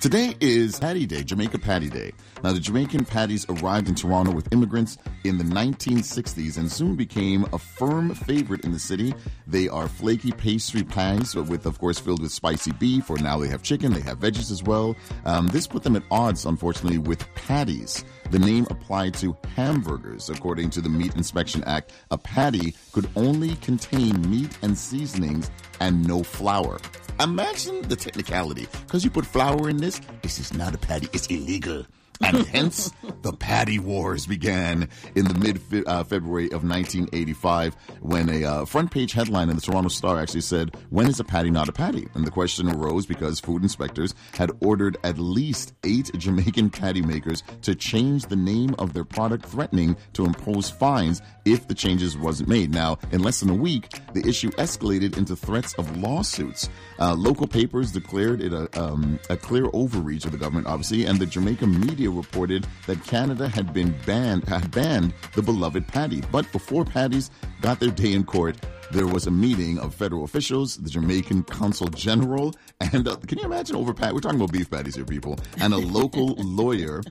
Today is Patty Day, Jamaica Patty Day. Now, the Jamaican patties arrived in Toronto with immigrants in the 1960s and soon became a firm favorite in the city. They are flaky pastry pies with, of course, filled with spicy beef, or now they have chicken, they have veggies as well. Um, this put them at odds, unfortunately, with patties. The name applied to hamburgers. According to the Meat Inspection Act, a patty could only contain meat and seasonings and no flour. Imagine the technicality. Because you put flour in this, this is not a patty, it's illegal and hence the patty wars began in the mid uh, February of 1985 when a uh, front page headline in the Toronto Star actually said, When is a patty not a patty? And the question arose because food inspectors had ordered at least eight Jamaican patty makers to change the name of their product, threatening to impose fines if the changes wasn't made. Now, in less than a week, the issue escalated into threats of lawsuits. Uh, local papers declared it a, um, a clear overreach of the government, obviously, and the Jamaican media reported that Canada had been banned had banned the beloved patty. But before patties got their day in court, there was a meeting of federal officials, the Jamaican Consul General, and uh, can you imagine over pat? We're talking about beef patties here, people, and a local lawyer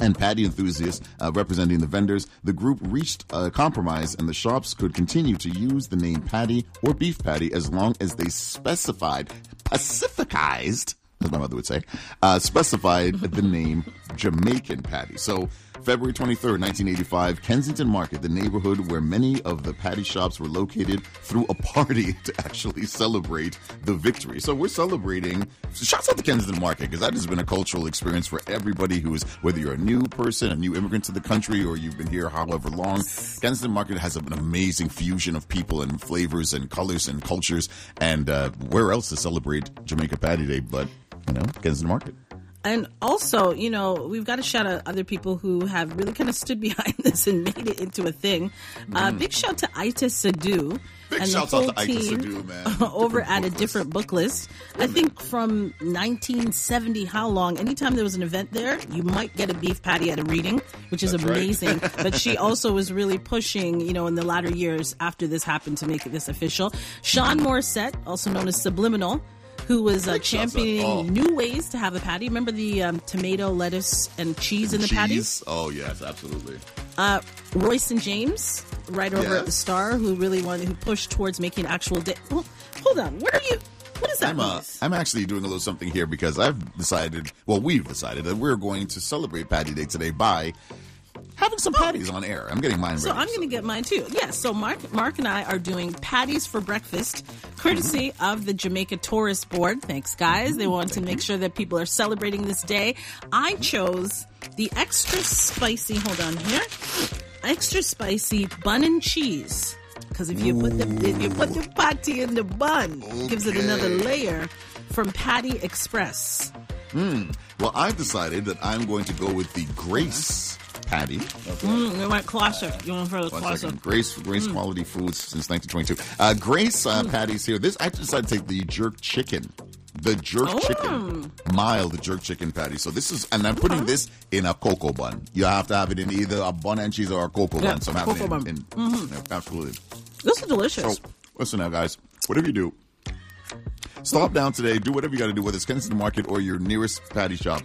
and patty enthusiasts uh, representing the vendors, the group reached a compromise and the shops could continue to use the name patty or beef patty as long as they specified, pacificized as my mother would say, uh, specified the name Jamaican patty. So February 23rd, 1985, Kensington Market, the neighborhood where many of the patty shops were located, threw a party to actually celebrate the victory. So we're celebrating. Shouts out to Kensington Market because that has been a cultural experience for everybody who is, whether you're a new person, a new immigrant to the country, or you've been here however long. Kensington Market has an amazing fusion of people and flavors and colors and cultures. And uh, where else to celebrate Jamaica Patty Day but, you know, Kensington Market? And also, you know, we've got to shout out other people who have really kind of stood behind this and made it into a thing. Uh, mm. big shout to Itah Sadu. Big and the whole team Sadu, over at a different book list. I think from 1970, how long? Anytime there was an event there, you might get a beef patty at a reading, which is That's amazing. Right. but she also was really pushing, you know, in the latter years after this happened to make this official. Sean Morissette, also known as Subliminal who was uh, championing oh. new ways to have a patty. Remember the um, tomato, lettuce, and cheese and in the cheese? patty? Oh yes, absolutely. Uh, Royson James, right over yes. at the Star, who really wanted, who pushed towards making actual. Day- well, hold on, where are you? What is that? I'm, uh, I'm actually doing a little something here because I've decided. Well, we've decided that we're going to celebrate Patty Day today by having some patties on air. I'm getting mine. So I'm going to get mine too. Yes. Yeah, so Mark, Mark and I are doing patties for breakfast, courtesy mm-hmm. of the Jamaica Tourist Board. Thanks, guys. They want to make sure that people are celebrating this day. I chose the extra spicy. Hold on here. Extra spicy bun and cheese. Because if you put the if you put the patty in the bun, okay. gives it another layer. From Patty Express. Mm. Well, I've decided that I'm going to go with the Grace patty. Okay. Mm, we went classic. You went for the classic. Second. Grace, Grace mm. Quality Foods since 1922. Uh, Grace uh, mm. patties here. This I decided to take the jerk chicken. The jerk oh. chicken, mild jerk chicken patty. So this is, and I'm putting okay. this in a cocoa bun. You have to have it in either a bun and cheese or a cocoa yeah, bun. So I'm having it in, in mm-hmm. absolutely. This is delicious. So, listen now, guys. Whatever you do, stop down today. Do whatever you got to do, whether it's Kensington Market or your nearest patty shop.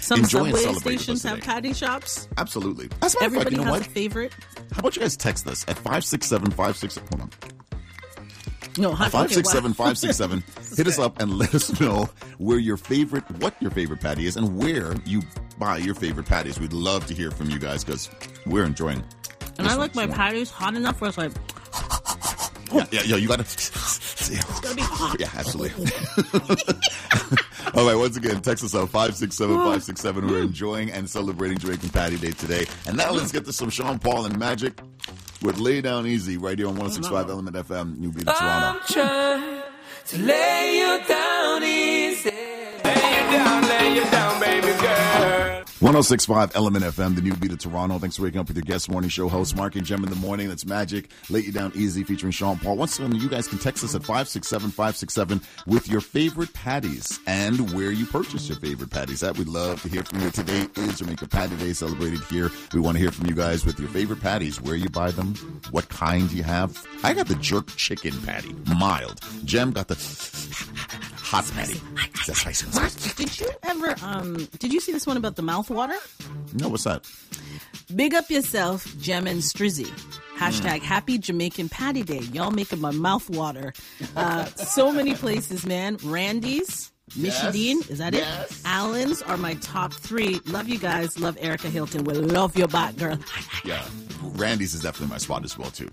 Some Enjoy subway stations have patty shops. Absolutely. That's Everybody fact, you know has what? a favorite. How about you guys text us at 567 Hold on. No, five six seven five six seven. Hit us up and let us know where your favorite, what your favorite patty is, and where you buy your favorite patties. We'd love to hear from you guys because we're enjoying. And I like my patties hot enough where it's like. Yeah, yeah, yeah. You gotta. It's gonna be hot. Yeah, absolutely. All right, once again, text us out 567 567. We're enjoying and celebrating Jamaican Patty Day today. And now let's get to some Sean Paul and Magic with Lay Down Easy right here on 1065 Element FM, New Beat Toronto. I'm trying to lay you down easy. 1065 Element FM, the new beat of Toronto. Thanks for waking up with your guest morning show host, Mark and Gem in the morning. That's Magic. Lay You Down Easy featuring Sean Paul. Once again, you guys can text us at 567 567 with your favorite patties and where you purchase your favorite patties. That we'd love to hear from you. Today is Jamaica Patty Day celebrated here. We want to hear from you guys with your favorite patties, where you buy them, what kind you have. I got the jerk chicken patty, mild. Gem got the hot patty. That's spicy. one. Mark, did you ever um did you see this one about the mouthwater? No, what's that? Big up yourself, Jem and Strizzy. Hashtag happy Jamaican Patty Day. Y'all making my mouth water. Uh, so many places, man. Randy's, Michidean, is that Yes. it? Allen's are my top three. Love you guys. Love Erica Hilton. We love your back, girl. Yeah, Randy's is definitely my spot as well too.